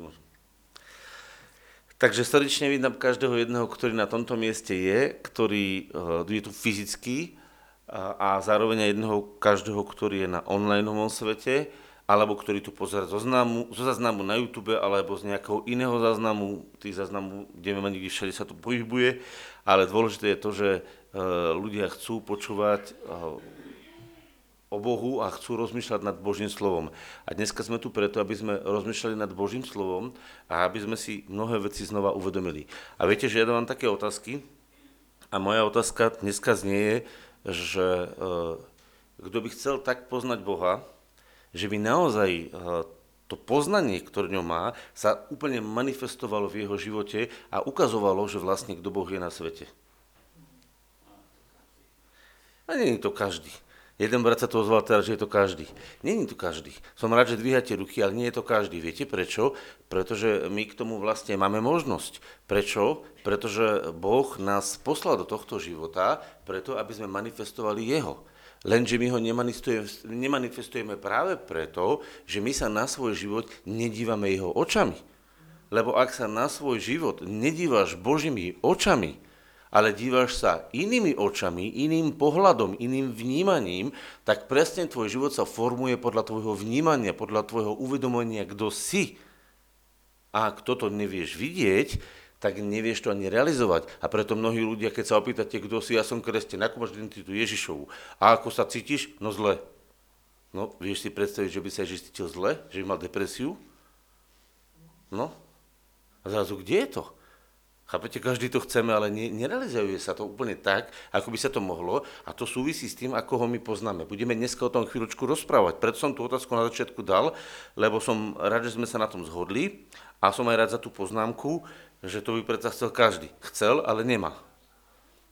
môžem. Takže srdečne vítam každého jedného, ktorý na tomto mieste je, ktorý uh, je tu fyzicky a, a zároveň aj jedného každého, ktorý je na online svete, alebo ktorý tu pozera zo, znamu, zo záznamu na YouTube, alebo z nejakého iného záznamu, tých záznamu, kde ma nikdy všade sa to pohybuje, ale dôležité je to, že uh, ľudia chcú počúvať o Bohu a chcú rozmýšľať nad Božím slovom. A dneska sme tu preto, aby sme rozmýšľali nad Božím slovom a aby sme si mnohé veci znova uvedomili. A viete, že ja dávam také otázky a moja otázka dneska znie je, že e, kto by chcel tak poznať Boha, že by naozaj e, to poznanie, ktoré ňom má, sa úplne manifestovalo v jeho živote a ukazovalo, že vlastne kto Boh je na svete. A nie je to každý. Jeden brat sa to ozval teraz, že je to každý. Není to každý. Som rád, že dvíhate ruky, ale nie je to každý. Viete prečo? Pretože my k tomu vlastne máme možnosť. Prečo? Pretože Boh nás poslal do tohto života preto, aby sme manifestovali Jeho. Lenže my ho nemanifestujeme práve preto, že my sa na svoj život nedívame jeho očami. Lebo ak sa na svoj život nedívaš Božími očami, ale dívaš sa inými očami, iným pohľadom, iným vnímaním, tak presne tvoj život sa formuje podľa tvojho vnímania, podľa tvojho uvedomenia, kto si. A ak toto nevieš vidieť, tak nevieš to ani realizovať. A preto mnohí ľudia, keď sa opýtate, kto si, ja som kresťan, ako máš identitu Ježišovu. A ako sa cítiš? No zle. No, vieš si predstaviť, že by sa Ježiš cítil zle? Že by mal depresiu? No. A zrazu, kde je to? Chápete, každý to chceme, ale ne, nerealizuje sa to úplne tak, ako by sa to mohlo a to súvisí s tým, ako ho my poznáme. Budeme dneska o tom chvíľočku rozprávať. Preto som tú otázku na začiatku dal, lebo som rád, že sme sa na tom zhodli a som aj rád za tú poznámku, že to by predsa chcel každý. Chcel, ale nemá.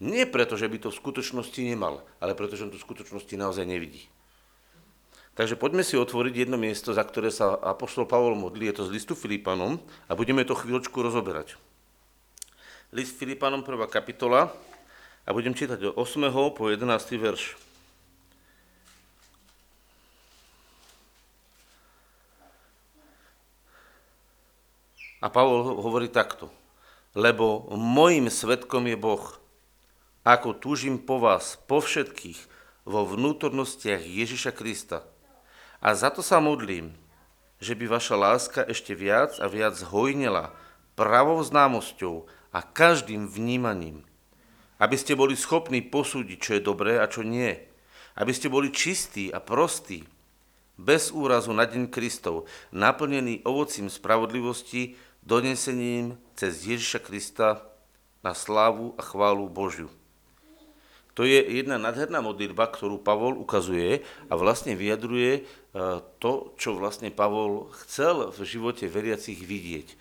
Nie preto, že by to v skutočnosti nemal, ale preto, že on to v skutočnosti naozaj nevidí. Takže poďme si otvoriť jedno miesto, za ktoré sa apoštol Pavol modlí, je to z listu Filipanom a budeme to chvíľočku rozoberať list Filipanom 1. kapitola a budem čítať od 8. po 11. verš. A Pavol hovorí takto. Lebo mojim svetkom je Boh, ako túžim po vás, po všetkých, vo vnútornostiach Ježiša Krista. A za to sa modlím, že by vaša láska ešte viac a viac hojnela pravou známosťou a každým vnímaním. Aby ste boli schopní posúdiť, čo je dobré a čo nie. Aby ste boli čistí a prostí, bez úrazu na deň Kristov, naplnení ovocím spravodlivosti, donesením cez Ježiša Krista na slávu a chválu Božiu. To je jedna nádherná modlitba, ktorú Pavol ukazuje a vlastne vyjadruje e, to, čo vlastne Pavol chcel v živote veriacich vidieť.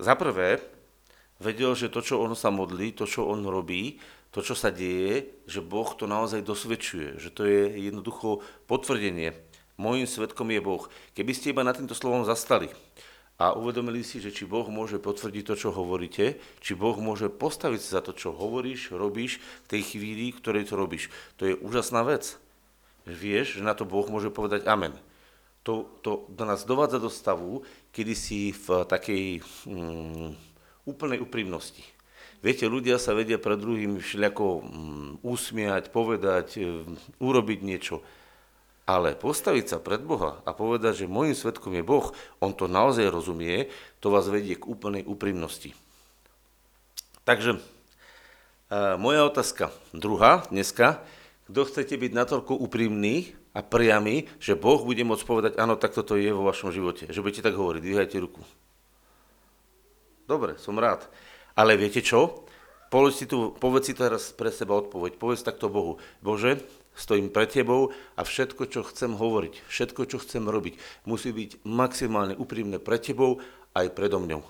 Za prvé, vedel, že to, čo on sa modlí, to, čo on robí, to, čo sa deje, že Boh to naozaj dosvedčuje, že to je jednoducho potvrdenie. Mojím svetkom je Boh. Keby ste iba na týmto slovom zastali a uvedomili si, že či Boh môže potvrdiť to, čo hovoríte, či Boh môže postaviť sa za to, čo hovoríš, robíš v tej chvíli, ktorej to robíš. To je úžasná vec. Vieš, že na to Boh môže povedať amen to, to nás dovádza do stavu, kedy si v takej mm, úplnej úprimnosti. Viete, ľudia sa vedia pred druhým všelijako mm, usmiať, povedať, e, urobiť niečo. Ale postaviť sa pred Boha a povedať, že môjim svetkom je Boh, on to naozaj rozumie, to vás vedie k úplnej úprimnosti. Takže e, moja otázka druhá dneska, kto chcete byť natoľko úprimný, a priamy, že Boh bude môcť povedať, áno, tak toto je vo vašom živote. Že budete tak hovoriť, dvíhajte ruku. Dobre, som rád. Ale viete čo? Povedz si, tu, povedz si teraz pre seba odpoveď. Povedz takto Bohu. Bože, stojím pred tebou a všetko, čo chcem hovoriť, všetko, čo chcem robiť, musí byť maximálne úprimné pred tebou aj predo mňou.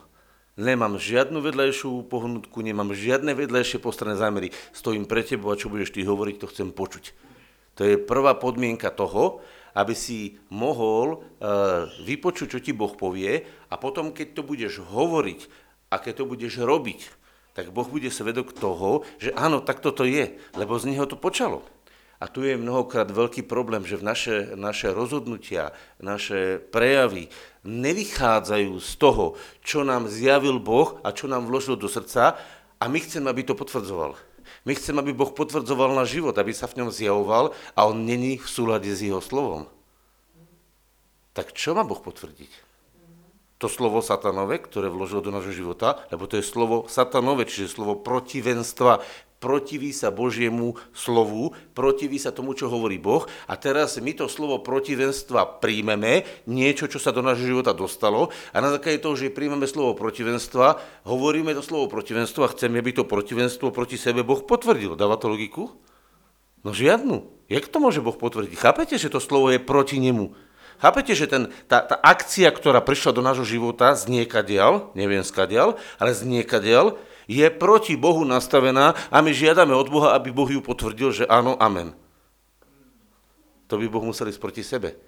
Nemám žiadnu vedľajšiu pohnutku, nemám žiadne vedľajšie postranné zámery. Stojím pred tebou a čo budeš ty hovoriť, to chcem počuť. To je prvá podmienka toho, aby si mohol uh, vypočuť, čo ti Boh povie a potom, keď to budeš hovoriť a keď to budeš robiť, tak Boh bude svedok toho, že áno, tak toto je, lebo z neho to počalo. A tu je mnohokrát veľký problém, že v naše, naše rozhodnutia, naše prejavy nevychádzajú z toho, čo nám zjavil Boh a čo nám vložil do srdca a my chceme, aby to potvrdzoval. My chceme, aby Boh potvrdzoval náš život, aby sa v ňom zjavoval a on není v súlade s jeho slovom. Tak čo má Boh potvrdiť? To slovo satanové, ktoré vložil do nášho života, lebo to je slovo satanové, čiže slovo protivenstva, protiví sa Božiemu slovu, protiví sa tomu, čo hovorí Boh a teraz my to slovo protivenstva príjmeme, niečo, čo sa do nášho života dostalo a na základe toho, že príjmeme slovo protivenstva, hovoríme to slovo protivenstva a chceme, aby to protivenstvo proti sebe Boh potvrdil. Dáva to logiku? No žiadnu. Jak to môže Boh potvrdiť? Chápete, že to slovo je proti nemu? Chápete, že ten, tá, tá akcia, ktorá prišla do nášho života z niekadiaľ, neviem skadiaľ, ale z niekadiaľ, je proti Bohu nastavená a my žiadame od Boha, aby Boh ju potvrdil, že áno, amen. To by Boh musel ísť proti sebe.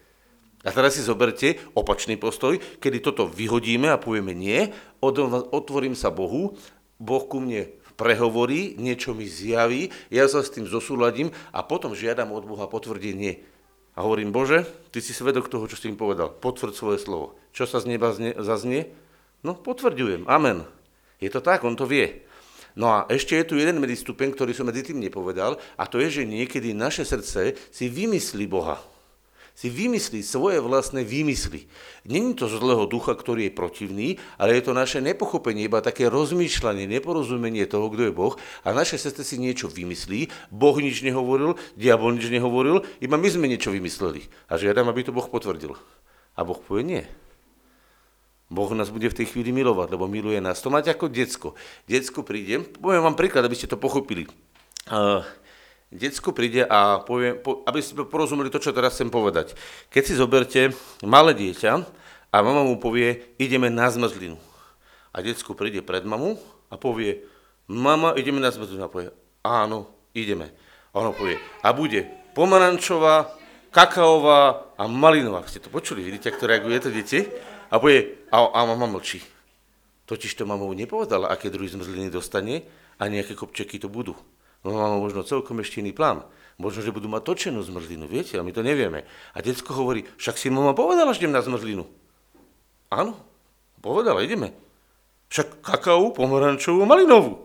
A teraz si zoberte opačný postoj, kedy toto vyhodíme a povieme nie, otvorím sa Bohu, Boh ku mne prehovorí, niečo mi zjaví, ja sa s tým zosúladím a potom žiadam od Boha potvrdenie. A hovorím, Bože, ty si svedok toho, čo si im povedal, potvrď svoje slovo. Čo sa z neba zaznie? No, potvrďujem, amen. Je to tak, on to vie. No a ešte je tu jeden medzistupeň, ktorý som medzi tým nepovedal, a to je, že niekedy naše srdce si vymyslí Boha. Si vymyslí svoje vlastné výmysly. Není to zlého ducha, ktorý je protivný, ale je to naše nepochopenie, iba také rozmýšľanie, neporozumenie toho, kto je Boh. A naše srdce si niečo vymyslí, Boh nič nehovoril, diabol nič nehovoril, iba my sme niečo vymysleli. A žiadam, aby to Boh potvrdil. A Boh povie nie. Boh nás bude v tej chvíli milovať, lebo miluje nás. To máte ako decko. Decko príde, poviem vám príklad, aby ste to pochopili. Uh, decko príde a povie, po, aby ste porozumeli to, čo teraz chcem povedať. Keď si zoberte malé dieťa a mama mu povie, ideme na zmrzlinu. A decko príde pred mamu a povie, mama, ideme na zmrzlinu. A povie, áno, ideme. A ono povie, a bude pomarančová, kakaová a malinová. Ste to počuli, vidíte, ako reaguje to deti? A povie, a, a mama mlčí. Totiž to mamovu nepovedala, aké druhy zmrzliny dostane a nejaké kopčeky to budú. No mama možno celkom ešte iný plán. Možno, že budú mať točenú zmrzlinu, viete, ale my to nevieme. A detsko hovorí, však si mama povedala, že idem na zmrzlinu. Áno, povedala, ideme. Však kakao, pomarančovú, malinovú.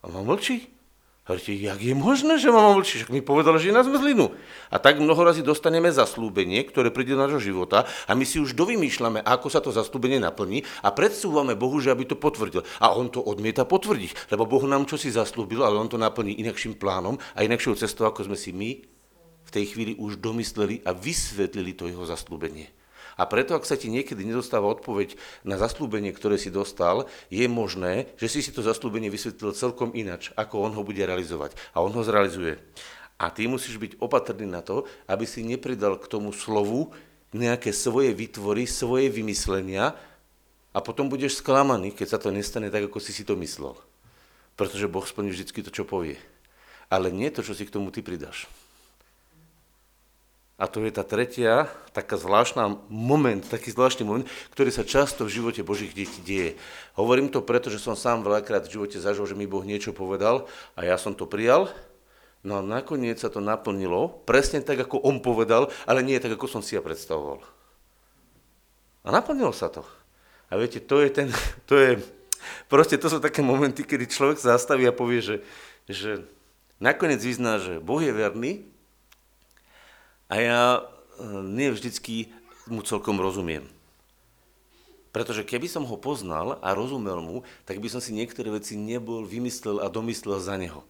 A mama mlčí. Hovoríte, jak je možné, že mama mlčí? Však mi povedala, že je na zmrzlinu. A tak mnoho razy dostaneme zaslúbenie, ktoré príde do nášho života a my si už dovymýšľame, ako sa to zaslúbenie naplní a predsúvame Bohu, že aby to potvrdil. A on to odmieta potvrdiť, lebo Boh nám čo si zaslúbil, ale on to naplní inakším plánom a inakšou cestou, ako sme si my v tej chvíli už domysleli a vysvetlili to jeho zaslúbenie. A preto, ak sa ti niekedy nedostáva odpoveď na zaslúbenie, ktoré si dostal, je možné, že si si to zaslúbenie vysvetlil celkom inač, ako on ho bude realizovať. A on ho zrealizuje. A ty musíš byť opatrný na to, aby si nepridal k tomu slovu nejaké svoje vytvory, svoje vymyslenia a potom budeš sklamaný, keď sa to nestane tak, ako si si to myslel. Pretože Boh splní vždy to, čo povie. Ale nie to, čo si k tomu ty pridáš. A to je tá tretia, taká zvláštna moment, taký zvláštny moment, ktorý sa často v živote Božích detí deje. Hovorím to preto, že som sám veľakrát v živote zažil, že mi Boh niečo povedal a ja som to prijal. No a nakoniec sa to naplnilo, presne tak, ako on povedal, ale nie tak, ako som si ja predstavoval. A naplnilo sa to. A viete, to je ten, to je, proste to sú také momenty, kedy človek zastaví a povie, že, že nakoniec vyzná, že Boh je verný, a ja e, nie vždycky mu celkom rozumiem. Pretože keby som ho poznal a rozumel mu, tak by som si niektoré veci nebol vymyslel a domyslel za neho.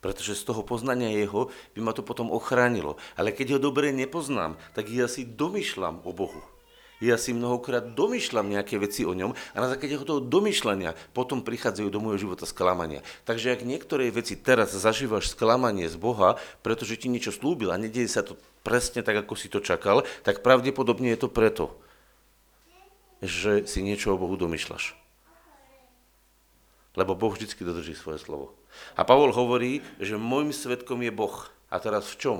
Pretože z toho poznania jeho by ma to potom ochránilo. Ale keď ho dobre nepoznám, tak ja si domýšľam o Bohu ja si mnohokrát domýšľam nejaké veci o ňom a na základe toho domýšľania potom prichádzajú do môjho života sklamania. Takže ak niektoré veci teraz zažívaš sklamanie z Boha, pretože ti niečo slúbil a nedieje sa to presne tak, ako si to čakal, tak pravdepodobne je to preto, že si niečo o Bohu domýšľaš. Lebo Boh vždy dodrží svoje slovo. A Pavol hovorí, že môjim svetkom je Boh. A teraz v čom?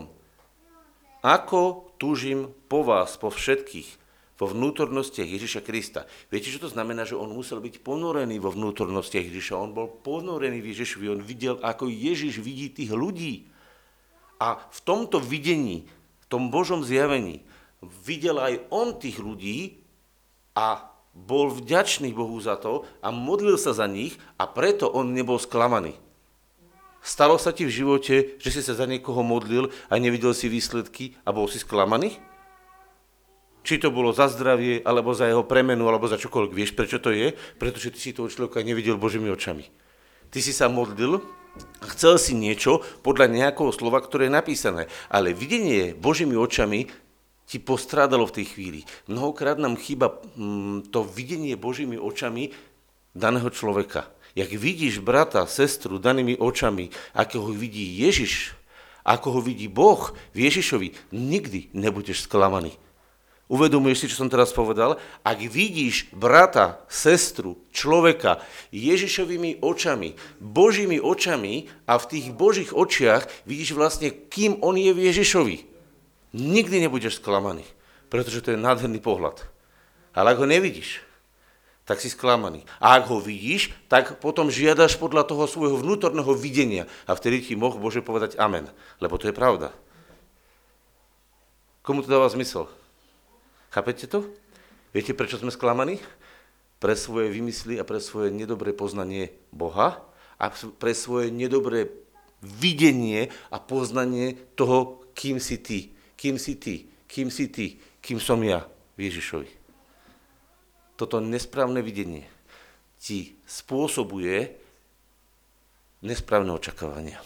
Ako túžim po vás, po všetkých, vo vnútornostiach Ježiša Krista. Viete, čo to znamená, že on musel byť ponorený vo vnútornostiach Ježiša. On bol ponorený v Ježišovi, on videl, ako Ježiš vidí tých ľudí. A v tomto videní, v tom Božom zjavení, videl aj on tých ľudí a bol vďačný Bohu za to a modlil sa za nich a preto on nebol sklamaný. Stalo sa ti v živote, že si sa za niekoho modlil a nevidel si výsledky a bol si sklamaný? Či to bolo za zdravie, alebo za jeho premenu, alebo za čokoľvek. Vieš, prečo to je? Pretože ty si toho človeka nevidel Božími očami. Ty si sa modlil a chcel si niečo podľa nejakého slova, ktoré je napísané. Ale videnie Božími očami ti postrádalo v tej chvíli. Mnohokrát nám chýba mm, to videnie Božími očami daného človeka. Jak vidíš brata, sestru danými očami, ako ho vidí Ježiš, ako ho vidí Boh v Ježišovi, nikdy nebudeš sklamaný. Uvedomuješ si, čo som teraz povedal? Ak vidíš brata, sestru, človeka Ježišovými očami, Božími očami a v tých Božích očiach vidíš vlastne, kým on je v Ježišovi, nikdy nebudeš sklamaný, pretože to je nádherný pohľad. Ale ak ho nevidíš, tak si sklamaný. A ak ho vidíš, tak potom žiadaš podľa toho svojho vnútorného videnia a vtedy ti moh Bože povedať amen, lebo to je pravda. Komu to dáva zmysel? Chápete to? Viete, prečo sme sklamaní? Pre svoje vymysly a pre svoje nedobré poznanie Boha a pre svoje nedobré videnie a poznanie toho, kým si ty. Kým si ty, kým si ty, kým som ja v Ježišovi. Toto nesprávne videnie ti spôsobuje nesprávne očakávania.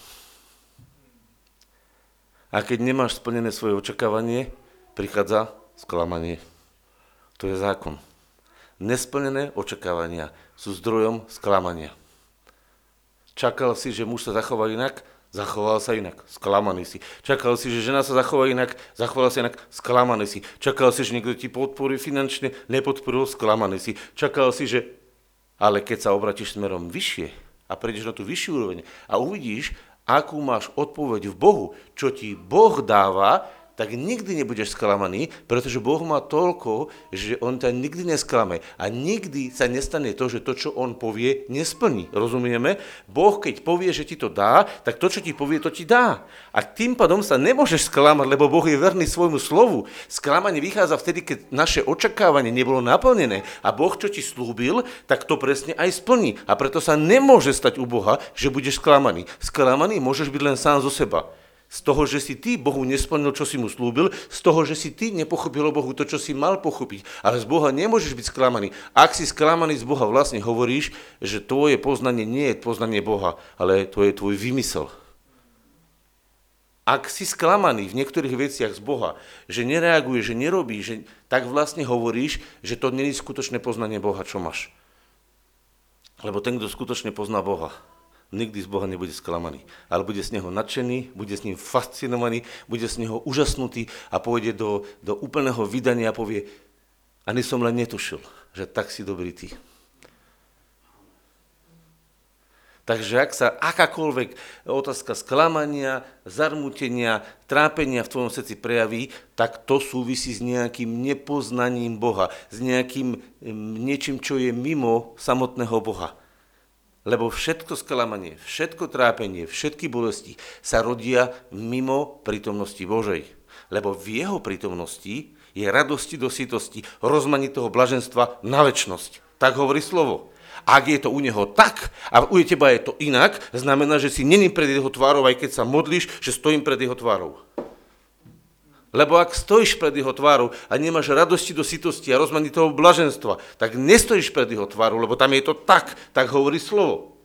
A keď nemáš splnené svoje očakávanie, prichádza sklamanie. To je zákon. Nesplnené očakávania sú zdrojom sklamania. Čakal si, že muž sa zachová inak, zachoval sa inak, sklamaný si. Čakal si, že žena sa zachová inak, zachoval sa inak, sklamaný si. Čakal si, že niekto ti podporí finančne, nepodporil, sklamaný si. Čakal si, že... Ale keď sa obratíš smerom vyššie a prejdeš na tú vyššiu úroveň a uvidíš, akú máš odpoveď v Bohu, čo ti Boh dáva, tak nikdy nebudeš sklamaný, pretože Boh má toľko, že On ťa nikdy nesklame. A nikdy sa nestane to, že to, čo On povie, nesplní. Rozumieme? Boh, keď povie, že ti to dá, tak to, čo ti povie, to ti dá. A tým pádom sa nemôžeš sklamať, lebo Boh je verný svojmu slovu. Sklamanie vychádza vtedy, keď naše očakávanie nebolo naplnené. A Boh, čo ti slúbil, tak to presne aj splní. A preto sa nemôže stať u Boha, že budeš sklamaný. Sklamaný môžeš byť len sám zo seba z toho, že si ty Bohu nesplnil, čo si mu slúbil, z toho, že si ty nepochopil Bohu to, čo si mal pochopiť. Ale z Boha nemôžeš byť sklamaný. Ak si sklamaný z Boha, vlastne hovoríš, že tvoje poznanie nie je poznanie Boha, ale to je tvoj vymysel. Ak si sklamaný v niektorých veciach z Boha, že nereaguje, že nerobí, že, tak vlastne hovoríš, že to nie je skutočné poznanie Boha, čo máš. Lebo ten, kto skutočne pozná Boha, nikdy z Boha nebude sklamaný, ale bude z Neho nadšený, bude s ním fascinovaný, bude z Neho úžasnutý a pôjde do, do úplného vydania a povie, ani som len netušil, že tak si dobrý ty. Takže ak sa akákoľvek otázka sklamania, zarmutenia, trápenia v tvojom srdci prejaví, tak to súvisí s nejakým nepoznaním Boha, s nejakým niečím, čo je mimo samotného Boha. Lebo všetko sklamanie, všetko trápenie, všetky bolesti sa rodia mimo prítomnosti Božej. Lebo v jeho prítomnosti je radosti do sítosti, rozmanitého blaženstva na väčnosť. Tak hovorí slovo. Ak je to u neho tak a u teba je to inak, znamená, že si není pred jeho tvárou, aj keď sa modlíš, že stojím pred jeho tvárou. Lebo ak stojíš pred jeho tvárou a nemáš radosti do sitosti a rozmanitého blaženstva, tak nestojíš pred jeho tvárou, lebo tam je to tak, tak hovorí slovo.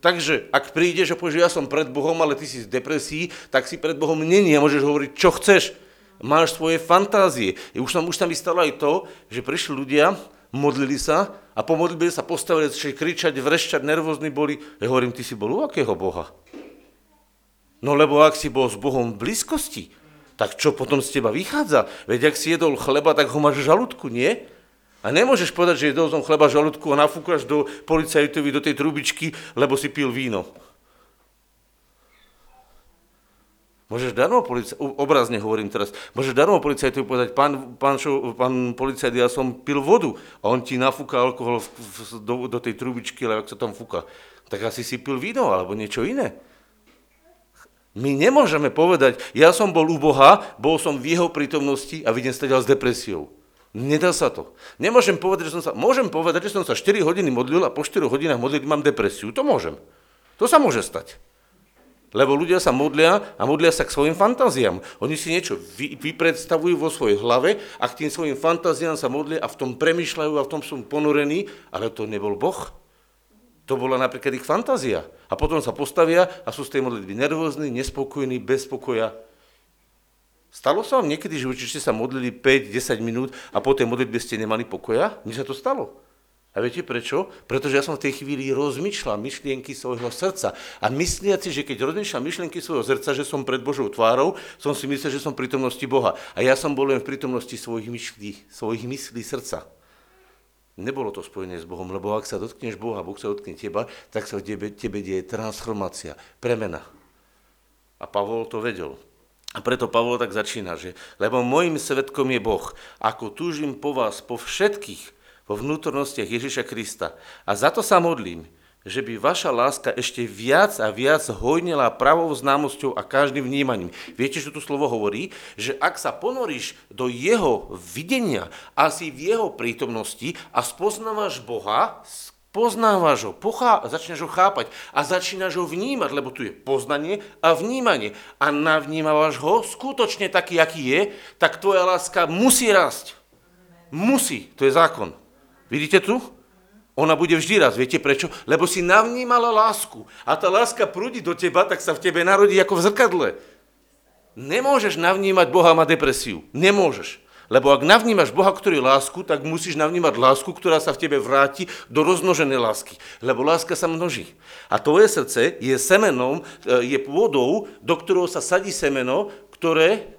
Takže ak prídeš a povieš, ja som pred Bohom, ale ty si z depresí, tak si pred Bohom není a môžeš hovoriť, čo chceš. Máš svoje fantázie. Už tam, už tam vystalo aj to, že prišli ľudia, modlili sa a po modlitbe sa postavili, začali kričať, vrešťať, nervózni boli. Ja hovorím, ty si bol u akého Boha? No lebo ak si bol s Bohom v blízkosti, tak čo potom z teba vychádza? Veď ak si jedol chleba, tak ho máš v žalúdku, nie? A nemôžeš povedať, že jedol som chleba v žalúdku a nafúkaš do policajtovi, do tej trubičky, lebo si pil víno. Môžeš darmo policajtovi, obrazne hovorím teraz, môžeš darmo policajtovi povedať, pán, pán, šo, pán policajt, ja som pil vodu a on ti nafúka alkohol v, v, do, do tej trubičky, ale ak sa tam fúka, tak asi si pil víno alebo niečo iné. My nemôžeme povedať, ja som bol u Boha, bol som v jeho prítomnosti a vidím stať s depresiou. Nedá sa to. Nemôžem povedať, že som sa... Môžem povedať, že som sa 4 hodiny modlil a po 4 hodinách modlil mám depresiu. To môžem. To sa môže stať. Lebo ľudia sa modlia a modlia sa k svojim fantáziám. Oni si niečo vy, vypredstavujú vo svojej hlave a k tým svojim fantáziám sa modlia a v tom premyšľajú a v tom sú ponorení, ale to nebol Boh. To bola napríklad ich fantázia. A potom sa postavia a sú z tej modlitby nervózni, nespokojní, bez pokoja. Stalo sa vám niekedy, že určite sa modlili 5-10 minút a po tej modlitbe ste nemali pokoja? Mne sa to stalo. A viete prečo? Pretože ja som v tej chvíli rozmýšľal myšlienky svojho srdca. A mysliaci, že keď rozmýšľam myšlienky svojho srdca, že som pred Božou tvárou, som si myslel, že som v prítomnosti Boha. A ja som bol len v prítomnosti svojich myšlí, svojich myslí srdca. Nebolo to spojené s Bohom, lebo ak sa dotkneš Boha, Boh sa dotkne teba, tak sa v tebe, tebe deje transformácia, premena. A Pavol to vedel. A preto Pavol tak začína, že lebo môjim svetkom je Boh, ako túžim po vás, po všetkých, vo vnútornostiach Ježiša Krista. A za to sa modlím, že by vaša láska ešte viac a viac hojnila pravou známosťou a každým vnímaním. Viete, čo tu slovo hovorí? Že ak sa ponoríš do jeho videnia a si v jeho prítomnosti a spoznávaš Boha, poznávaš ho, pochá, začneš ho chápať a začínaš ho vnímať, lebo tu je poznanie a vnímanie. A navnímavaš ho skutočne taký, aký je, tak tvoja láska musí rásť. Musí, to je zákon. Vidíte tu? Ona bude vždy raz. Viete prečo? Lebo si navnímala lásku. A tá láska prúdi do teba, tak sa v tebe narodí ako v zrkadle. Nemôžeš navnímať Boha má depresiu. Nemôžeš. Lebo ak navnímaš Boha, ktorý lásku, tak musíš navnímať lásku, ktorá sa v tebe vráti do rozmnoženej lásky. Lebo láska sa množí. A tvoje srdce je semenom, e, je pôdou, do ktorého sa sadí semeno, ktoré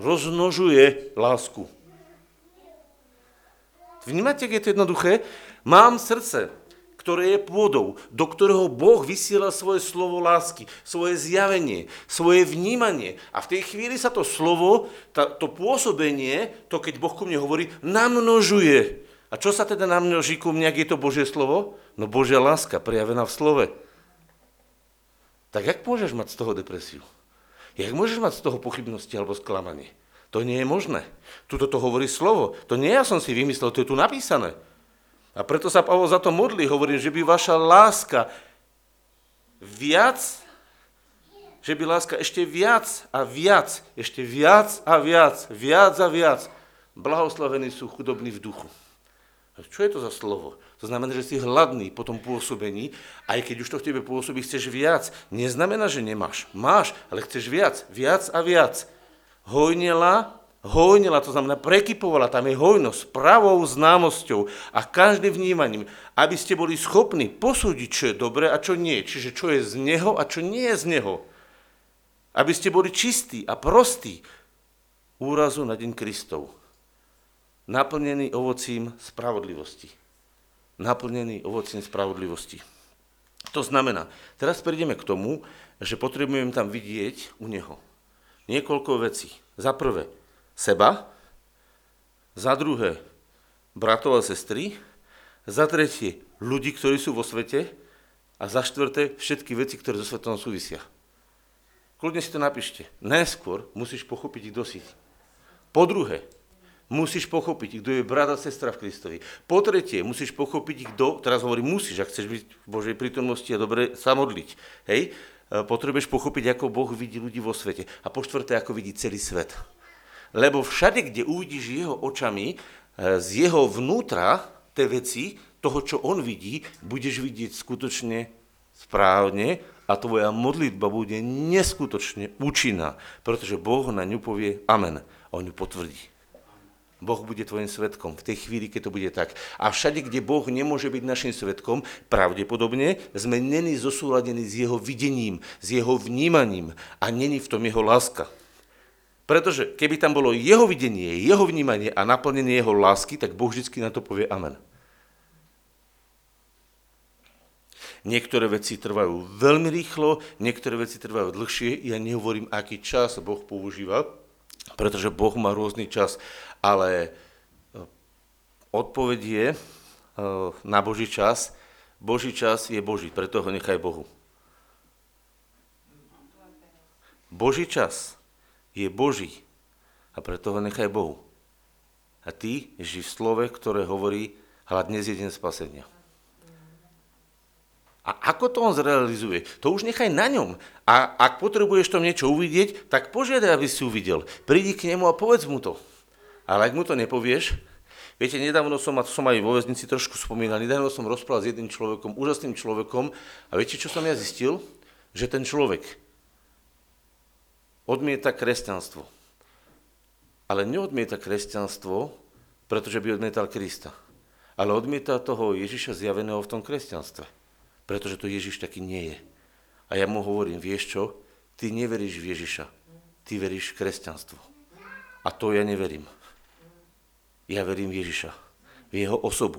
rozmnožuje lásku. Vnímate, je to jednoduché? Mám srdce, ktoré je pôdou, do ktorého Boh vysiela svoje slovo lásky, svoje zjavenie, svoje vnímanie. A v tej chvíli sa to slovo, tá, to pôsobenie, to keď Boh ku mne hovorí, namnožuje. A čo sa teda namnoží ku mne, ak je to Božie slovo? No Božia láska, prejavená v slove. Tak jak môžeš mať z toho depresiu? Jak môžeš mať z toho pochybnosti alebo sklamanie? To nie je možné. Tuto to hovorí slovo. To nie ja som si vymyslel, to je tu napísané. A preto sa Pavol za to modlí, hovorí, že by vaša láska viac, že by láska ešte viac a viac, ešte viac a viac, viac a viac. Blahoslavení sú chudobní v duchu. A čo je to za slovo? To znamená, že si hladný po tom pôsobení, aj keď už to v tebe pôsobí, chceš viac. Neznamená, že nemáš. Máš, ale chceš viac, viac a viac hojnila, hojnila, to znamená prekypovala, tam je hojnosť, pravou známosťou a každým vnímaním, aby ste boli schopní posúdiť, čo je dobré a čo nie, čiže čo je z neho a čo nie je z neho. Aby ste boli čistí a prostí úrazu na deň Kristov. Naplnený ovocím spravodlivosti. Naplnený ovocím spravodlivosti. To znamená, teraz prejdeme k tomu, že potrebujeme tam vidieť u Neho niekoľko vecí. Za prvé, seba, za druhé, bratov a sestry, za tretie, ľudí, ktorí sú vo svete a za štvrté, všetky veci, ktoré so svetom súvisia. Kľudne si to napíšte. Najskôr musíš pochopiť, kto si. Po druhé, musíš pochopiť, kto je brat a sestra v Kristovi. Po tretie, musíš pochopiť, kto, teraz hovorím musíš, ak chceš byť v Božej prítomnosti a dobre sa modliť. Hej? E, potrebuješ pochopiť, ako Boh vidí ľudí vo svete. A po štvrté, ako vidí celý svet. Lebo všade, kde uvidíš jeho očami, e, z jeho vnútra, tie veci, toho, čo on vidí, budeš vidieť skutočne správne a tvoja modlitba bude neskutočne účinná, pretože Boh na ňu povie amen. A on ju potvrdí. Boh bude tvojim svetkom v tej chvíli, keď to bude tak. A všade, kde Boh nemôže byť našim svetkom, pravdepodobne sme není zosúladení s jeho videním, s jeho vnímaním a není v tom jeho láska. Pretože keby tam bolo jeho videnie, jeho vnímanie a naplnenie jeho lásky, tak Boh vždy na to povie amen. Niektoré veci trvajú veľmi rýchlo, niektoré veci trvajú dlhšie. Ja nehovorím, aký čas Boh používa, pretože Boh má rôzny čas. Ale e, odpoveď je e, na Boží čas. Boží čas je Boží, preto ho nechaj Bohu. Boží čas je Boží a preto ho nechaj Bohu. A ty ži v slove, ktoré hovorí, hľad dnes je deň spasenia. A ako to on zrealizuje? To už nechaj na ňom. A ak potrebuješ tam niečo uvidieť, tak požiadaj, aby si uvidel. Prídi k nemu a povedz mu to. Ale ak mu to nepovieš, viete, nedávno som, a to som aj vo väznici trošku spomínal, nedávno som rozprával s jedným človekom, úžasným človekom a viete, čo som ja zistil? Že ten človek odmieta kresťanstvo. Ale neodmieta kresťanstvo, pretože by odmietal Krista. Ale odmieta toho Ježiša zjaveného v tom kresťanstve. Pretože to Ježiš taký nie je. A ja mu hovorím, vieš čo? Ty neveríš v Ježiša. Ty veríš v kresťanstvo. A to ja neverím. Ja verím Ježiša, v jeho osobu.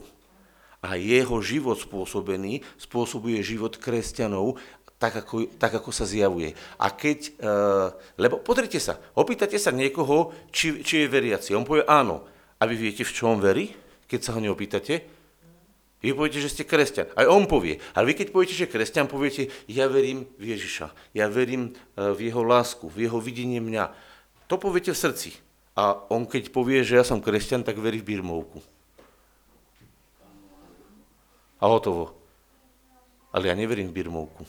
A jeho život spôsobený spôsobuje život kresťanov tak ako, tak, ako sa zjavuje. A keď, uh, lebo pozrite sa, opýtate sa niekoho, či, či je veriaci. On povie áno. A vy viete, v čom verí, keď sa ho neopýtate? Vy poviete, že ste kresťan. Aj on povie. Ale vy keď poviete, že kresťan, poviete, ja verím v Ježiša. Ja verím uh, v jeho lásku, v jeho videnie mňa. To poviete v srdci. A on keď povie, že ja som kresťan, tak verí v birmovku. A hotovo. Ale ja neverím v birmovku.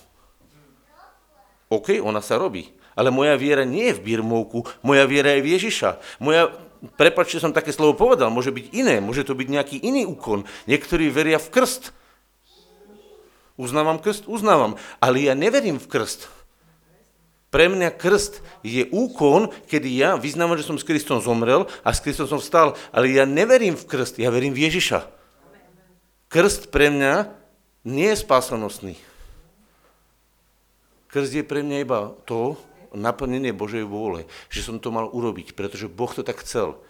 OK, ona sa robí. Ale moja viera nie je v birmovku, moja viera je v Ježiša. Moja, prepačte, som také slovo povedal, môže byť iné, môže to byť nejaký iný úkon. Niektorí veria v krst. Uznávam krst? Uznávam. Ale ja neverím v krst. Pre mňa krst je úkon, kedy ja vyznávam, že som s Kristom zomrel a s Kristom som vstal, ale ja neverím v krst, ja verím v Ježiša. Krst pre mňa nie je spásanostný. Krst je pre mňa iba to, naplnenie Božej vôle, že som to mal urobiť, pretože Boh to tak chcel.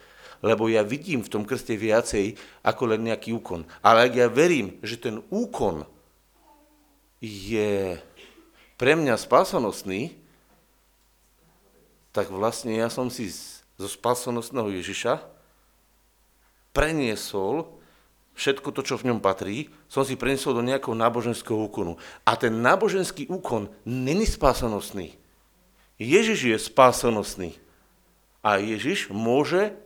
Lebo ja vidím v tom krste viacej ako len nejaký úkon. Ale ak ja verím, že ten úkon je pre mňa spásanostný, tak vlastne ja som si zo spasenostného Ježiša preniesol všetko to, čo v ňom patrí, som si preniesol do nejakého náboženského úkonu. A ten náboženský úkon není spásanostný. Ježiš je spásanostný. A Ježiš môže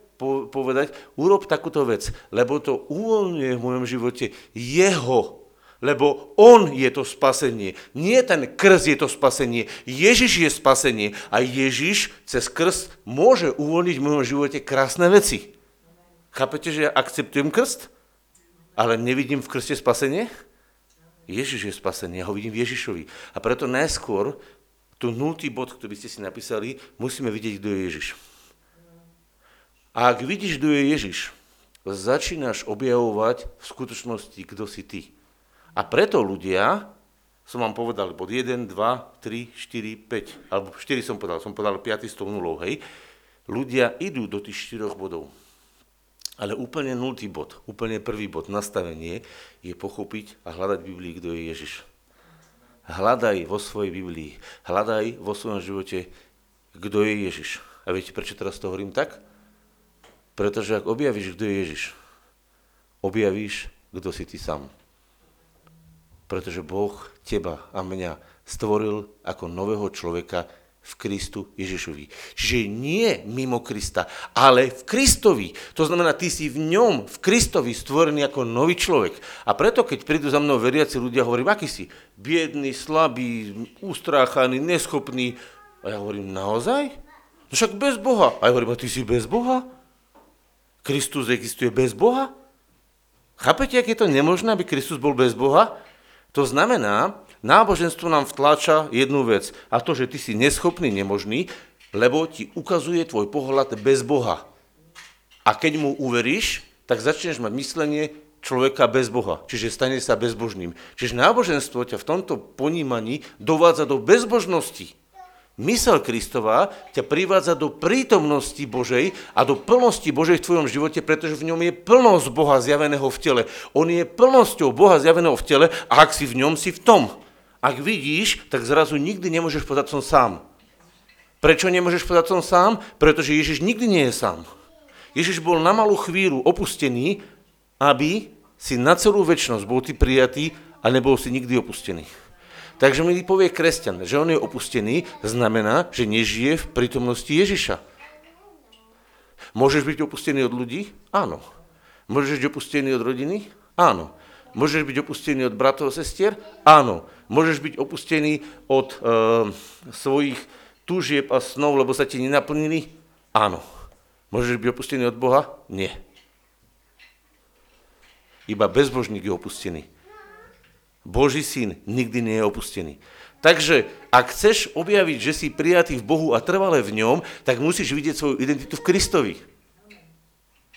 povedať, urob takúto vec, lebo to uvoľňuje v mojom živote jeho lebo on je to spasenie. Nie ten krst je to spasenie. Ježiš je spasenie. A Ježiš cez krst môže uvoľniť v mojom živote krásne veci. Chápete, že ja akceptujem krst, ale nevidím v krste spasenie? Ježiš je spasenie, ja ho vidím v Ježišovi. A preto najskôr tu nultý bod, ktorý ste si napísali, musíme vidieť, kto je Ježiš. A ak vidíš, kto je Ježiš, začínaš objavovať v skutočnosti, kto si ty. A preto ľudia, som vám povedal, bod 1, 2, 3, 4, 5, alebo 4 som povedal, som povedal 5 s tou nulou, hej. Ľudia idú do tých 4 bodov. Ale úplne nultý bod, úplne prvý bod, nastavenie, je pochopiť a hľadať Biblii, kto je Ježiš. Hľadaj vo svojej Biblii, hľadaj vo svojom živote, kto je Ježiš. A viete, prečo teraz to hovorím tak? Pretože ak objavíš, kto je Ježiš, objavíš, kto si ty sám pretože Boh teba a mňa stvoril ako nového človeka v Kristu Ježišovi. Čiže nie mimo Krista, ale v Kristovi. To znamená, ty si v ňom, v Kristovi stvorený ako nový človek. A preto, keď prídu za mnou veriaci ľudia, hovorím, aký si? Biedný, slabý, ustráchaný, neschopný. A ja hovorím, naozaj? No však bez Boha. A ja hovorím, a ty si bez Boha? Kristus existuje bez Boha? Chápete, ak je to nemožné, aby Kristus bol bez Boha? To znamená, náboženstvo nám vtláča jednu vec, a to, že ty si neschopný, nemožný, lebo ti ukazuje tvoj pohľad bez Boha. A keď mu uveríš, tak začneš mať myslenie človeka bez Boha, čiže stane sa bezbožným. Čiže náboženstvo ťa v tomto ponímaní dovádza do bezbožnosti. Mysel Kristová ťa privádza do prítomnosti Božej a do plnosti Božej v tvojom živote, pretože v ňom je plnosť Boha zjaveného v tele. On je plnosťou Boha zjaveného v tele a ak si v ňom, si v tom. Ak vidíš, tak zrazu nikdy nemôžeš povedať som sám. Prečo nemôžeš povedať som sám? Pretože Ježiš nikdy nie je sám. Ježiš bol na malú chvíľu opustený, aby si na celú väčšnosť bol ty prijatý a nebol si nikdy opustený. Takže mi povie kresťan, že on je opustený, znamená, že nežije v prítomnosti Ježiša. Môžeš byť opustený od ľudí? Áno. Môžeš byť opustený od rodiny? Áno. Môžeš byť opustený od bratov a sestier? Áno. Môžeš byť opustený od e, svojich túžieb a snov, lebo sa ti nenaplnili? Áno. Môžeš byť opustený od Boha? Nie. Iba bezbožník je opustený. Boží syn nikdy nie je opustený. Takže ak chceš objaviť, že si prijatý v Bohu a trvalé v ňom, tak musíš vidieť svoju identitu v Kristovi.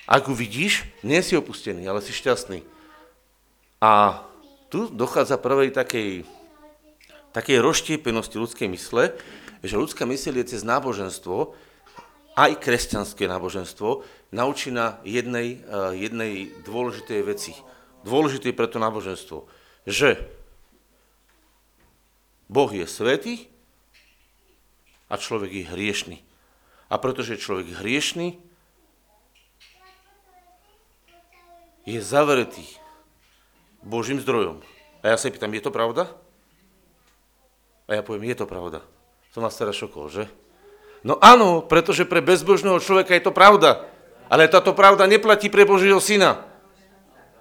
Ak ju vidíš, nie si opustený, ale si šťastný. A tu dochádza prvej takej, takej roštiepenosti ľudskej mysle, že ľudská mysl je cez náboženstvo, aj kresťanské náboženstvo, naučí na jednej, eh, jednej dôležitej veci. Dôležité pre to náboženstvo že Boh je svetý a človek je hriešný. A pretože je človek hriešný, je zavretý Božím zdrojom. A ja sa pýtam, je to pravda? A ja poviem, je to pravda. Som vás teraz šokol, že? No áno, pretože pre bezbožného človeka je to pravda. Ale táto pravda neplatí pre Božieho syna.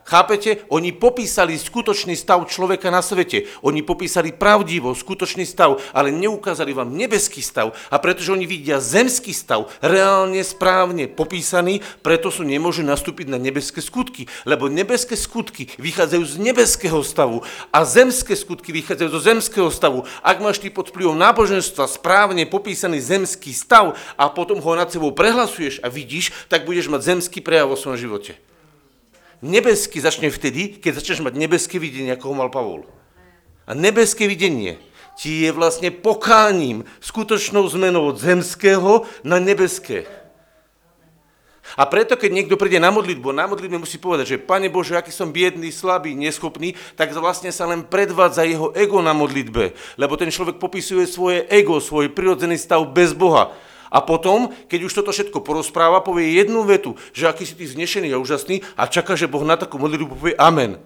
Chápete? Oni popísali skutočný stav človeka na svete. Oni popísali pravdivo skutočný stav, ale neukázali vám nebeský stav. A pretože oni vidia zemský stav, reálne, správne popísaný, preto sú nemôžu nastúpiť na nebeské skutky. Lebo nebeské skutky vychádzajú z nebeského stavu a zemské skutky vychádzajú zo zemského stavu. Ak máš ty pod vplyvom náboženstva správne popísaný zemský stav a potom ho nad sebou prehlasuješ a vidíš, tak budeš mať zemský prejav vo svojom živote. Nebeský začne vtedy, keď začneš mať nebeské videnie, ako ho mal Pavol. A nebeské videnie ti je vlastne pokáním, skutočnou zmenou od zemského na nebeské. A preto, keď niekto príde na modlitbu, na modlitbe musí povedať, že Pane Bože, aký som biedný, slabý, neschopný, tak vlastne sa len predvádza jeho ego na modlitbe. Lebo ten človek popisuje svoje ego, svoj prirodzený stav bez Boha. A potom, keď už toto všetko porozpráva, povie jednu vetu, že aký si ty znešený a úžasný a čaká, že Boh na takú modlitbu povie amen.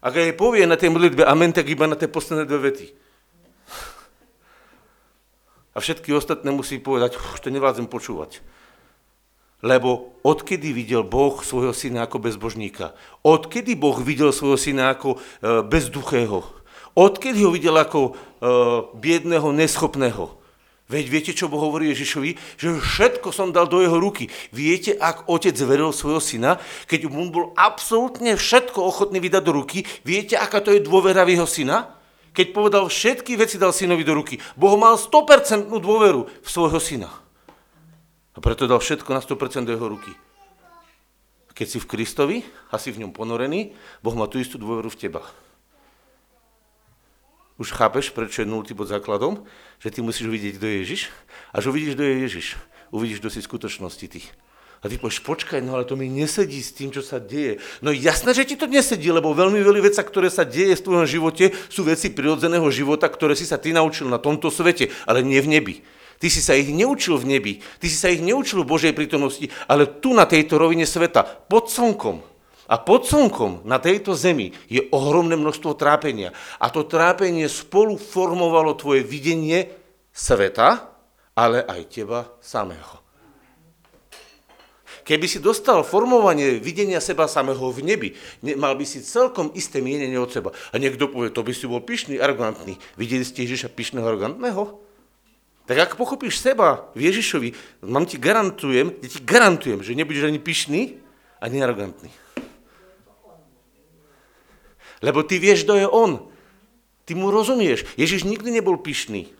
Ak aj povie na tej modlitbe amen, tak iba na tie posledné dve vety. A všetky ostatné musí povedať, už to nevládzem počúvať. Lebo odkedy videl Boh svojho syna ako bezbožníka? Odkedy Boh videl svojho syna ako e, bezduchého? Odkedy ho videl ako e, biedného, neschopného? Veď viete, čo Boh hovorí Ježišovi? Že všetko som dal do jeho ruky. Viete, ak otec veril svojho syna, keď mu bol absolútne všetko ochotný vydať do ruky, viete, aká to je dôvera v jeho syna? Keď povedal všetky veci dal synovi do ruky. Boh mal 100% dôveru v svojho syna. A preto dal všetko na 100% do jeho ruky. Keď si v Kristovi a si v ňom ponorený, Boh má tú istú dôveru v teba. Už chápeš, prečo je nultý bod základom? Že ty musíš vidieť, kto je Ježiš. Až uvidíš, kto je Ježiš, uvidíš, kto si skutočnosti ty. A ty povieš, počkaj, no ale to mi nesedí s tým, čo sa deje. No jasné, že ti to nesedí, lebo veľmi veľa vecí, ktoré sa deje v tvojom živote, sú veci prirodzeného života, ktoré si sa ty naučil na tomto svete, ale nie v nebi. Ty si sa ich neučil v nebi, ty si sa ich neučil v Božej prítomnosti, ale tu na tejto rovine sveta, pod slnkom. A pod slnkom na tejto zemi je ohromné množstvo trápenia. A to trápenie spolu formovalo tvoje videnie sveta, ale aj teba samého. Keby si dostal formovanie videnia seba samého v nebi, mal by si celkom isté mienenie od seba. A niekto povie, to by si bol pyšný, arrogantný. Videli ste Ježiša pyšného, arrogantného? Tak ak pochopíš seba v Ježišovi, mám ti garantujem, ja ti garantujem, že nebudeš ani pyšný, ani arrogantný. Lebo ty vieš, kto je on. Ty mu rozumieš. Ježiš nikdy nebol pyšný.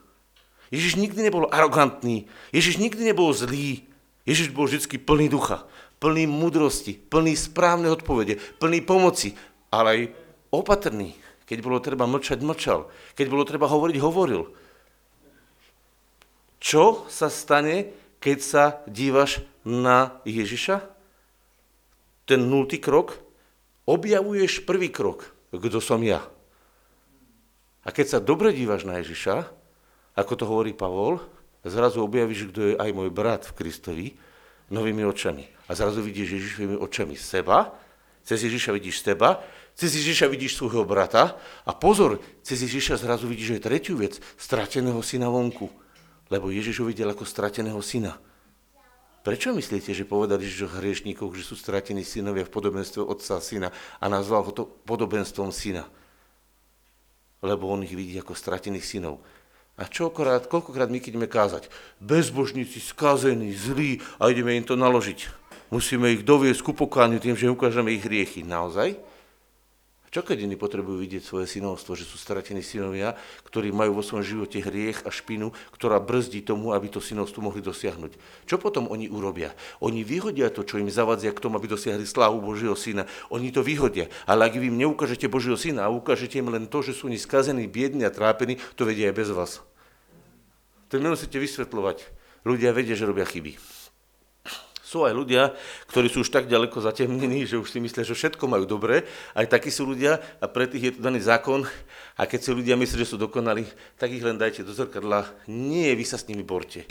Ježiš nikdy nebol arogantný. Ježiš nikdy nebol zlý. Ježiš bol vždy plný ducha, plný mudrosti, plný správne odpovede, plný pomoci, ale aj opatrný. Keď bolo treba mlčať, mlčal. Keď bolo treba hovoriť, hovoril. Čo sa stane, keď sa dívaš na Ježiša? Ten nultý krok? Objavuješ prvý krok kto som ja. A keď sa dobre dívaš na Ježiša, ako to hovorí Pavol, zrazu objavíš, kto je aj môj brat v Kristovi, novými očami. A zrazu vidíš Ježišovými očami seba, Cez Ježiša vidíš teba, cez Ježiša vidíš svojho brata a pozor, cez Ježiša zrazu vidíš aj tretiu vec, strateného syna vonku. Lebo Ježiš ho ako strateného syna. Prečo myslíte, že povedali že o že sú stratení synovia v podobenstve otca a syna a nazval ho to podobenstvom syna? Lebo on ich vidí ako stratených synov. A čokrát, koľkokrát my keď ideme kázať, bezbožníci, skazení, zlí a ideme im to naložiť. Musíme ich doviesť ku pokániu tým, že ukážeme ich hriechy. Naozaj? Čo keď iní potrebujú vidieť svoje synovstvo, že sú stratení synovia, ktorí majú vo svojom živote hriech a špinu, ktorá brzdí tomu, aby to synovstvo mohli dosiahnuť? Čo potom oni urobia? Oni vyhodia to, čo im zavadzia k tomu, aby dosiahli slávu Božieho syna. Oni to vyhodia. Ale ak vy im neukážete Božieho syna a ukážete im len to, že sú oni skazení, biední a trápení, to vedia aj bez vás. To nemusíte vysvetľovať. Ľudia vedia, že robia chyby. Sú aj ľudia, ktorí sú už tak ďaleko zatemnení, že už si myslia, že všetko majú dobre. Aj takí sú ľudia a pre tých je tu daný zákon. A keď si ľudia myslia, že sú dokonali, tak ich len dajte do zrkadla. Nie, vy sa s nimi borte.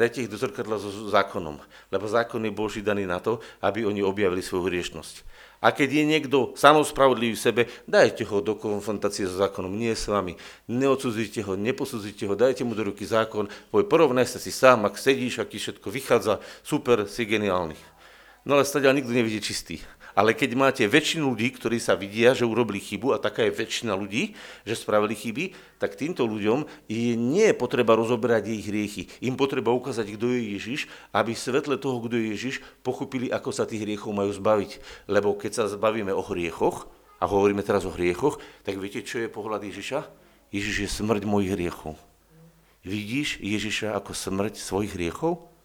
Dajte ich do zrkadla so zákonom, lebo zákon je Boží daný na to, aby oni objavili svoju hriešnosť. A keď je niekto samospravodlivý v sebe, dajte ho do konfrontácie so zákonom, nie s vami. Neodsudzujte ho, neposudzujte ho, dajte mu do ruky zákon, poj, porovnaj sa si sám, ak sedíš, aký všetko vychádza, super, si geniálny. No ale stadiaľ nikto nevidí čistý. Ale keď máte väčšinu ľudí, ktorí sa vidia, že urobili chybu, a taká je väčšina ľudí, že spravili chyby, tak týmto ľuďom je, nie je potreba rozoberať ich hriechy. Im potreba ukázať, kto je Ježiš, aby svetle toho, kto je Ježiš, pochopili, ako sa tých hriechov majú zbaviť. Lebo keď sa zbavíme o hriechoch, a hovoríme teraz o hriechoch, tak viete, čo je pohľad Ježiša? Ježiš je smrť mojich hriechov. Vidíš Ježiša ako smrť svojich hriechov?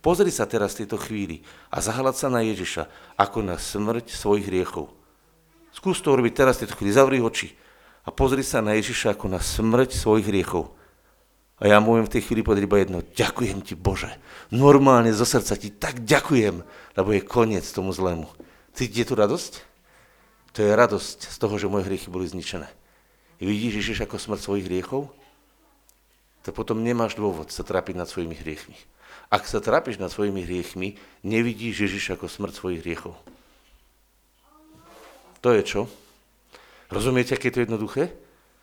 Pozri sa teraz v tejto chvíli a zahľad sa na Ježiša ako na smrť svojich hriechov. Skús to urobiť teraz v tejto chvíli, zavri oči a pozri sa na Ježiša ako na smrť svojich hriechov. A ja môžem v tej chvíli povedať iba jedno, ďakujem ti Bože. Normálne zo srdca ti tak ďakujem, lebo je koniec tomu zlému. Cítite tu radosť? To je radosť z toho, že moje hriechy boli zničené. Vidíš Ježiš ako smrť svojich hriechov? To potom nemáš dôvod sa trápiť nad svojimi hriechmi. Ak sa trápiš nad svojimi hriechmi, nevidíš Ježiš ako smrť svojich hriechov. To je čo? Rozumiete, aké je to jednoduché?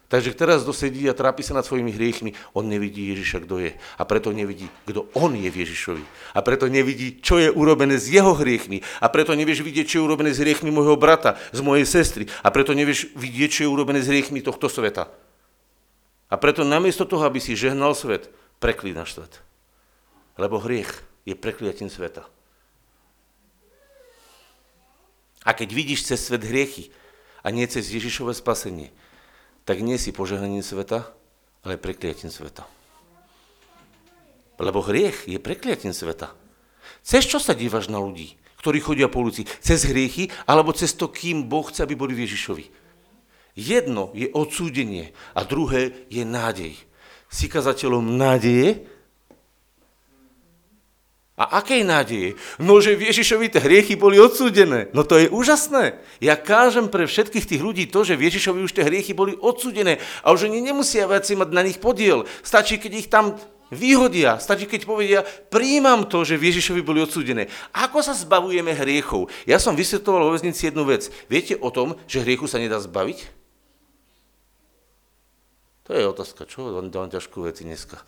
Takže teraz kto sedí a trápi sa nad svojimi hriechmi, on nevidí Ježiša, kto je. A preto nevidí, kto on je v Ježišovi. A preto nevidí, čo je urobené s jeho hriechmi. A preto nevieš vidieť, čo je urobené s hriechmi môjho brata, z mojej sestry. A preto nevieš vidieť, čo je urobené s hriechmi tohto sveta. A preto namiesto toho, aby si žehnal svet, preklínaš svet. Lebo hriech je prekliatím sveta. A keď vidíš cez svet hriechy a nie cez Ježišové spasenie, tak nie si požehnaním sveta, ale prekliatím sveta. Lebo hriech je prekliatím sveta. Cez čo sa dívaš na ľudí, ktorí chodia po ulici? Cez hriechy alebo cez to, kým Boh chce, aby boli v Ježišovi? Jedno je odsúdenie a druhé je nádej. Si kazateľom nádeje a akej nádeje? No, že v Ježišovi tie hriechy boli odsúdené. No to je úžasné. Ja kážem pre všetkých tých ľudí to, že v Ježišovi už tie hriechy boli odsúdené a už oni nemusia viac mať na nich podiel. Stačí, keď ich tam vyhodia. Stačí, keď povedia, príjmam to, že v Ježišovi boli odsúdené. Ako sa zbavujeme hriechov? Ja som vysvetoval vo väznici jednu vec. Viete o tom, že hriechu sa nedá zbaviť? To je otázka, čo? Dám ťažkú veci dneska.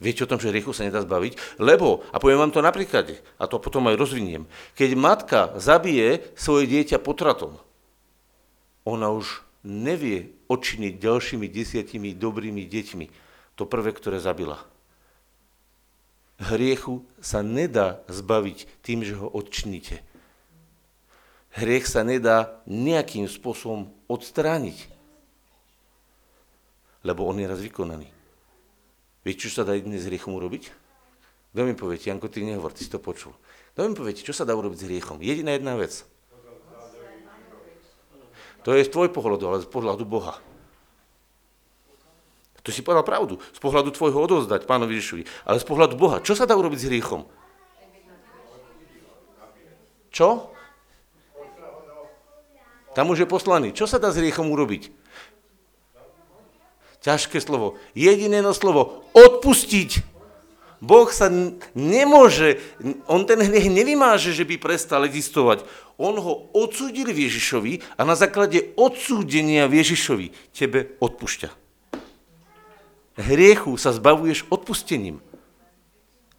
Viete o tom, že hriechu sa nedá zbaviť? Lebo, a poviem vám to napríklad, a to potom aj rozviniem, keď matka zabije svoje dieťa potratom, ona už nevie odčiniť ďalšími desiatimi dobrými deťmi to prvé, ktoré zabila. Hriechu sa nedá zbaviť tým, že ho odčiníte. Hriech sa nedá nejakým spôsobom odstrániť, lebo on je raz vykonaný. Viete, čo sa dá dnes s hriechom urobiť? Kto mi povie, Janko, ty nehovor, ty si to počul. Kto mi povie, čo sa dá urobiť s hriechom? Jediná jedna vec. To je z tvoj pohľadu, ale z pohľadu Boha. To si povedal pravdu. Z pohľadu tvojho odozdať pánovi Ježišovi. Ale z pohľadu Boha. Čo sa dá urobiť s hriechom? Čo? Tam už je poslaný. Čo sa dá s hriechom urobiť? Ťažké slovo, jediné no slovo, odpustiť. Boh sa nemôže, on ten hriech nevymáže, že by prestal existovať. On ho odsúdil Ježišovi a na základe odsúdenia Ježišovi tebe odpúšťa. Hriechu sa zbavuješ odpustením.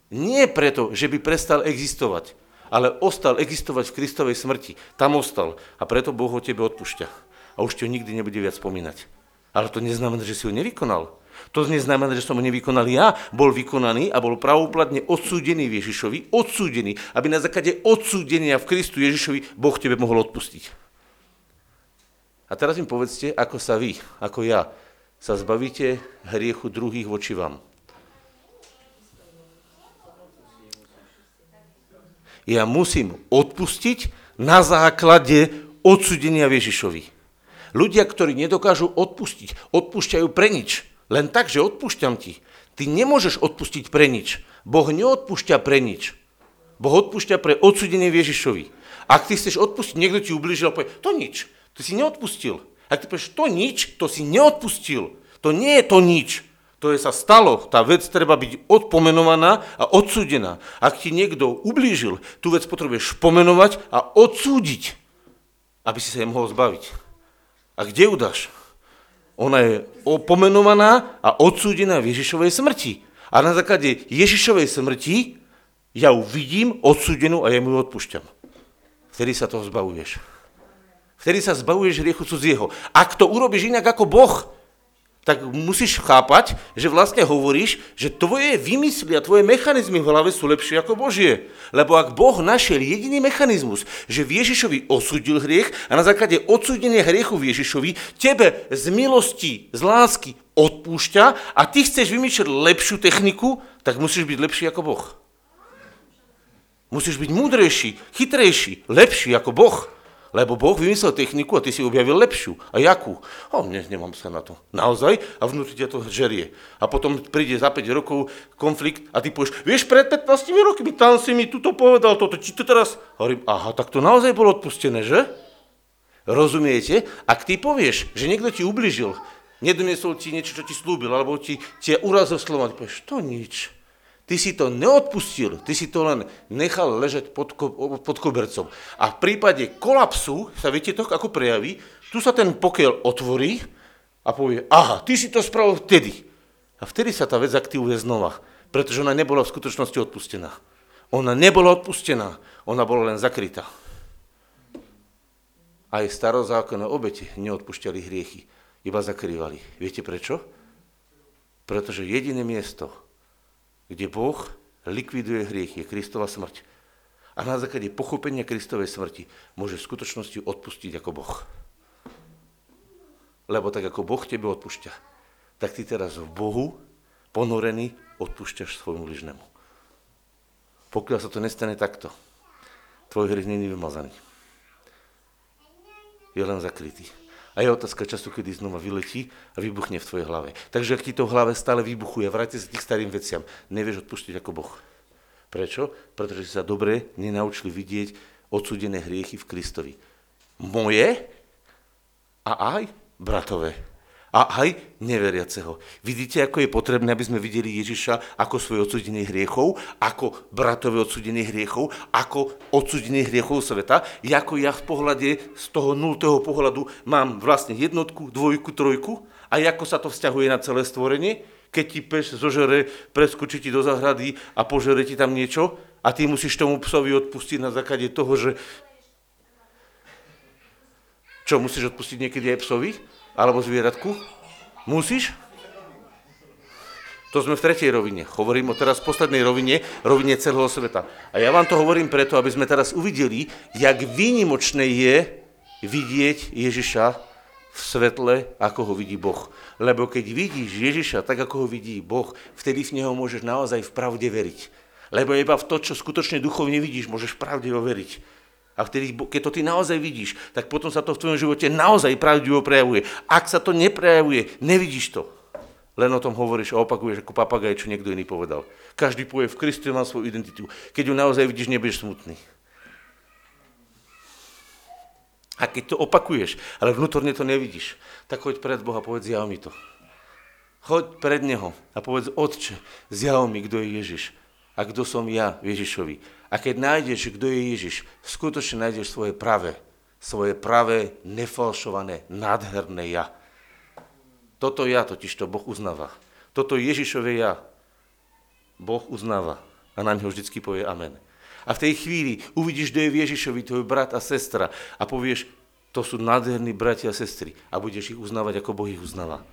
Nie preto, že by prestal existovať, ale ostal existovať v Kristovej smrti. Tam ostal a preto Boh ho tebe odpúšťa. A už ho nikdy nebude viac spomínať. Ale to neznamená, že si ho nevykonal. To neznamená, že som ho nevykonal ja, bol vykonaný a bol pravoplatne odsúdený v Ježišovi, odsúdený, aby na základe odsúdenia v Kristu Ježišovi Boh tebe mohol odpustiť. A teraz im povedzte, ako sa vy, ako ja, sa zbavíte hriechu druhých voči vám. Ja musím odpustiť na základe odsúdenia Ježišovi. Ľudia, ktorí nedokážu odpustiť, odpúšťajú pre nič. Len tak, že odpúšťam ti. Ty nemôžeš odpustiť pre nič. Boh neodpúšťa pre nič. Boh odpúšťa pre odsudenie Ježišovi. Ak ty chceš odpustiť, niekto ti ubližil a povie, to nič, to si neodpustil. Ak ty povieš, to nič, to si neodpustil. To nie je to nič. To je sa stalo, tá vec treba byť odpomenovaná a odsúdená. Ak ti niekto ublížil, tú vec potrebuješ pomenovať a odsúdiť, aby si sa jej mohol zbaviť. A kde ju dáš? Ona je opomenovaná a odsúdená v Ježišovej smrti. A na základe Ježišovej smrti ja ju vidím odsúdenú a ja mu ju odpúšťam. Vtedy sa toho zbavuješ. Vtedy sa zbavuješ hriechu cudzieho. Ak to urobíš inak ako Boh, tak musíš chápať, že vlastne hovoríš, že tvoje vymysly a tvoje mechanizmy v hlave sú lepšie ako Božie. Lebo ak Boh našiel jediný mechanizmus, že v Ježišovi osudil hriech a na základe odsúdenia hriechu v Ježišovi tebe z milosti, z lásky odpúšťa a ty chceš vymýšľať lepšiu techniku, tak musíš byť lepší ako Boh. Musíš byť múdrejší, chytrejší, lepší ako Boh. Lebo Boh vymyslel techniku a ty si objavil lepšiu. A jakú? O, ne, nemám sa na to. Naozaj? A vnútri ťa to žerie. A potom príde za 5 rokov konflikt a ty povieš, vieš, pred 15 rokmi tam si mi tuto povedal toto, či to teraz... Hovorím, aha, tak to naozaj bolo odpustené, že? Rozumiete? Ak ty povieš, že niekto ti ubližil, nedoniesol ti niečo, čo ti slúbil, alebo ti, ti urazil slovom, ty povieš, to nič. Ty si to neodpustil, ty si to len nechal ležať pod, ko, pod kobercom. A v prípade kolapsu sa viete to ako prejaví, tu sa ten pokiel otvorí a povie, aha, ty si to spravil vtedy. A vtedy sa tá vec aktivuje znova, pretože ona nebola v skutočnosti odpustená. Ona nebola odpustená, ona bola len zakrytá. Aj starozákonné obete neodpúšťali hriechy, iba zakrývali. Viete prečo? Pretože jediné miesto, kde Boh likviduje hriech, je Kristova smrť. A na základe pochopenia Kristovej smrti môže v skutočnosti odpustiť ako Boh. Lebo tak ako Boh tebe odpúšťa, tak ty teraz v Bohu ponorený odpúšťaš svojmu bližnému. Pokiaľ sa to nestane takto, tvoj hriech není vymazaný. Je len zakrytý. A je otázka času, kedy znova vyletí a vybuchne v tvojej hlave. Takže ak ti to v hlave stále vybuchuje, vráťte sa tých starým veciam, nevieš odpustiť ako Boh. Prečo? Pretože si sa dobre nenaučili vidieť odsúdené hriechy v Kristovi. Moje a aj bratové a aj neveriaceho. Vidíte, ako je potrebné, aby sme videli Ježiša ako svoj odsudenie hriechov, ako bratové odsudenie hriechov, ako odsudenie hriechov sveta. Ako ja v pohľade z toho nultého pohľadu mám vlastne jednotku, dvojku, trojku a ako sa to vzťahuje na celé stvorenie, keď ti pes zožere, preskočí ti do zahrady a požere ti tam niečo a ty musíš tomu psovi odpustiť na základe toho, že... Čo, musíš odpustiť niekedy aj psovi? Alebo zvieratku? Musíš? To sme v tretej rovine. Hovorím o teraz poslednej rovine, rovine celého sveta. A ja vám to hovorím preto, aby sme teraz uvideli, jak výnimočné je vidieť Ježiša v svetle, ako ho vidí Boh. Lebo keď vidíš Ježiša tak, ako ho vidí Boh, vtedy v Neho môžeš naozaj v pravde veriť. Lebo iba v to, čo skutočne duchovne vidíš, môžeš pravde veriť. A vtedy, keď to ty naozaj vidíš, tak potom sa to v tvojom živote naozaj pravdivo prejavuje. Ak sa to neprejavuje, nevidíš to. Len o tom hovoríš a opakuješ ako papagaj, čo niekto iný povedal. Každý povie, v Kristu má svoju identitu. Keď ju naozaj vidíš, nebudeš smutný. A keď to opakuješ, ale vnútorne to nevidíš, tak choď pred Boha povedz, ja mi to. Choď pred Neho a povedz, Otče, zjav mi, kto je Ježiš a kto som ja Ježišovi. A keď nájdeš, kto je Ježiš, skutočne nájdeš svoje pravé, svoje pravé, nefalšované, nádherné ja. Toto ja totiž to Boh uznáva. Toto Ježišové ja Boh uznáva a na neho vždycky povie amen. A v tej chvíli uvidíš, kto je v Ježišovi, tvoj brat a sestra a povieš, to sú nádherní bratia a sestry a budeš ich uznávať, ako Boh ich uznáva.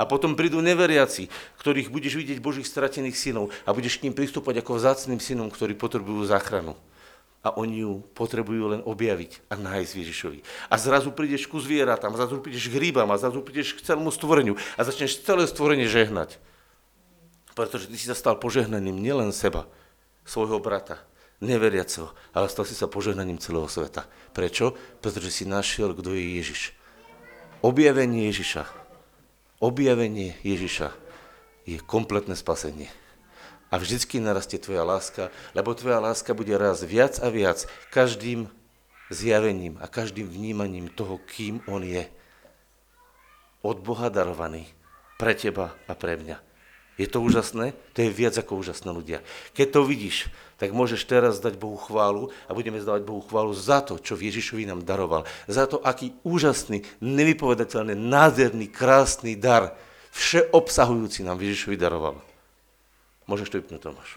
A potom prídu neveriaci, ktorých budeš vidieť Božích stratených synov a budeš k ním pristúpať ako vzácným synom, ktorí potrebujú záchranu. A oni ju potrebujú len objaviť a nájsť Ježišovi. A zrazu prídeš ku zvieratám, zrazu prídeš k rybám a zrazu prídeš k celému stvoreniu a začneš celé stvorenie žehnať. Pretože ty si sa stal požehnaním nielen seba, svojho brata, neveriaceho, ale stal si sa požehnaním celého sveta. Prečo? Pretože si našiel, kto je Ježiš. Objavenie Ježiša objavenie Ježiša je kompletné spasenie. A vždycky narastie tvoja láska, lebo tvoja láska bude raz viac a viac každým zjavením a každým vnímaním toho, kým on je. Od Boha darovaný pre teba a pre mňa. Je to úžasné? To je viac ako úžasné ľudia. Keď to vidíš, tak môžeš teraz dať Bohu chválu a budeme zdávať Bohu chválu za to, čo Ježišovi nám daroval. Za to, aký úžasný, nevypovedateľný, nádherný, krásny dar, všeobsahujúci nám Ježišovi daroval. Môžeš to vypnúť, Tomáš.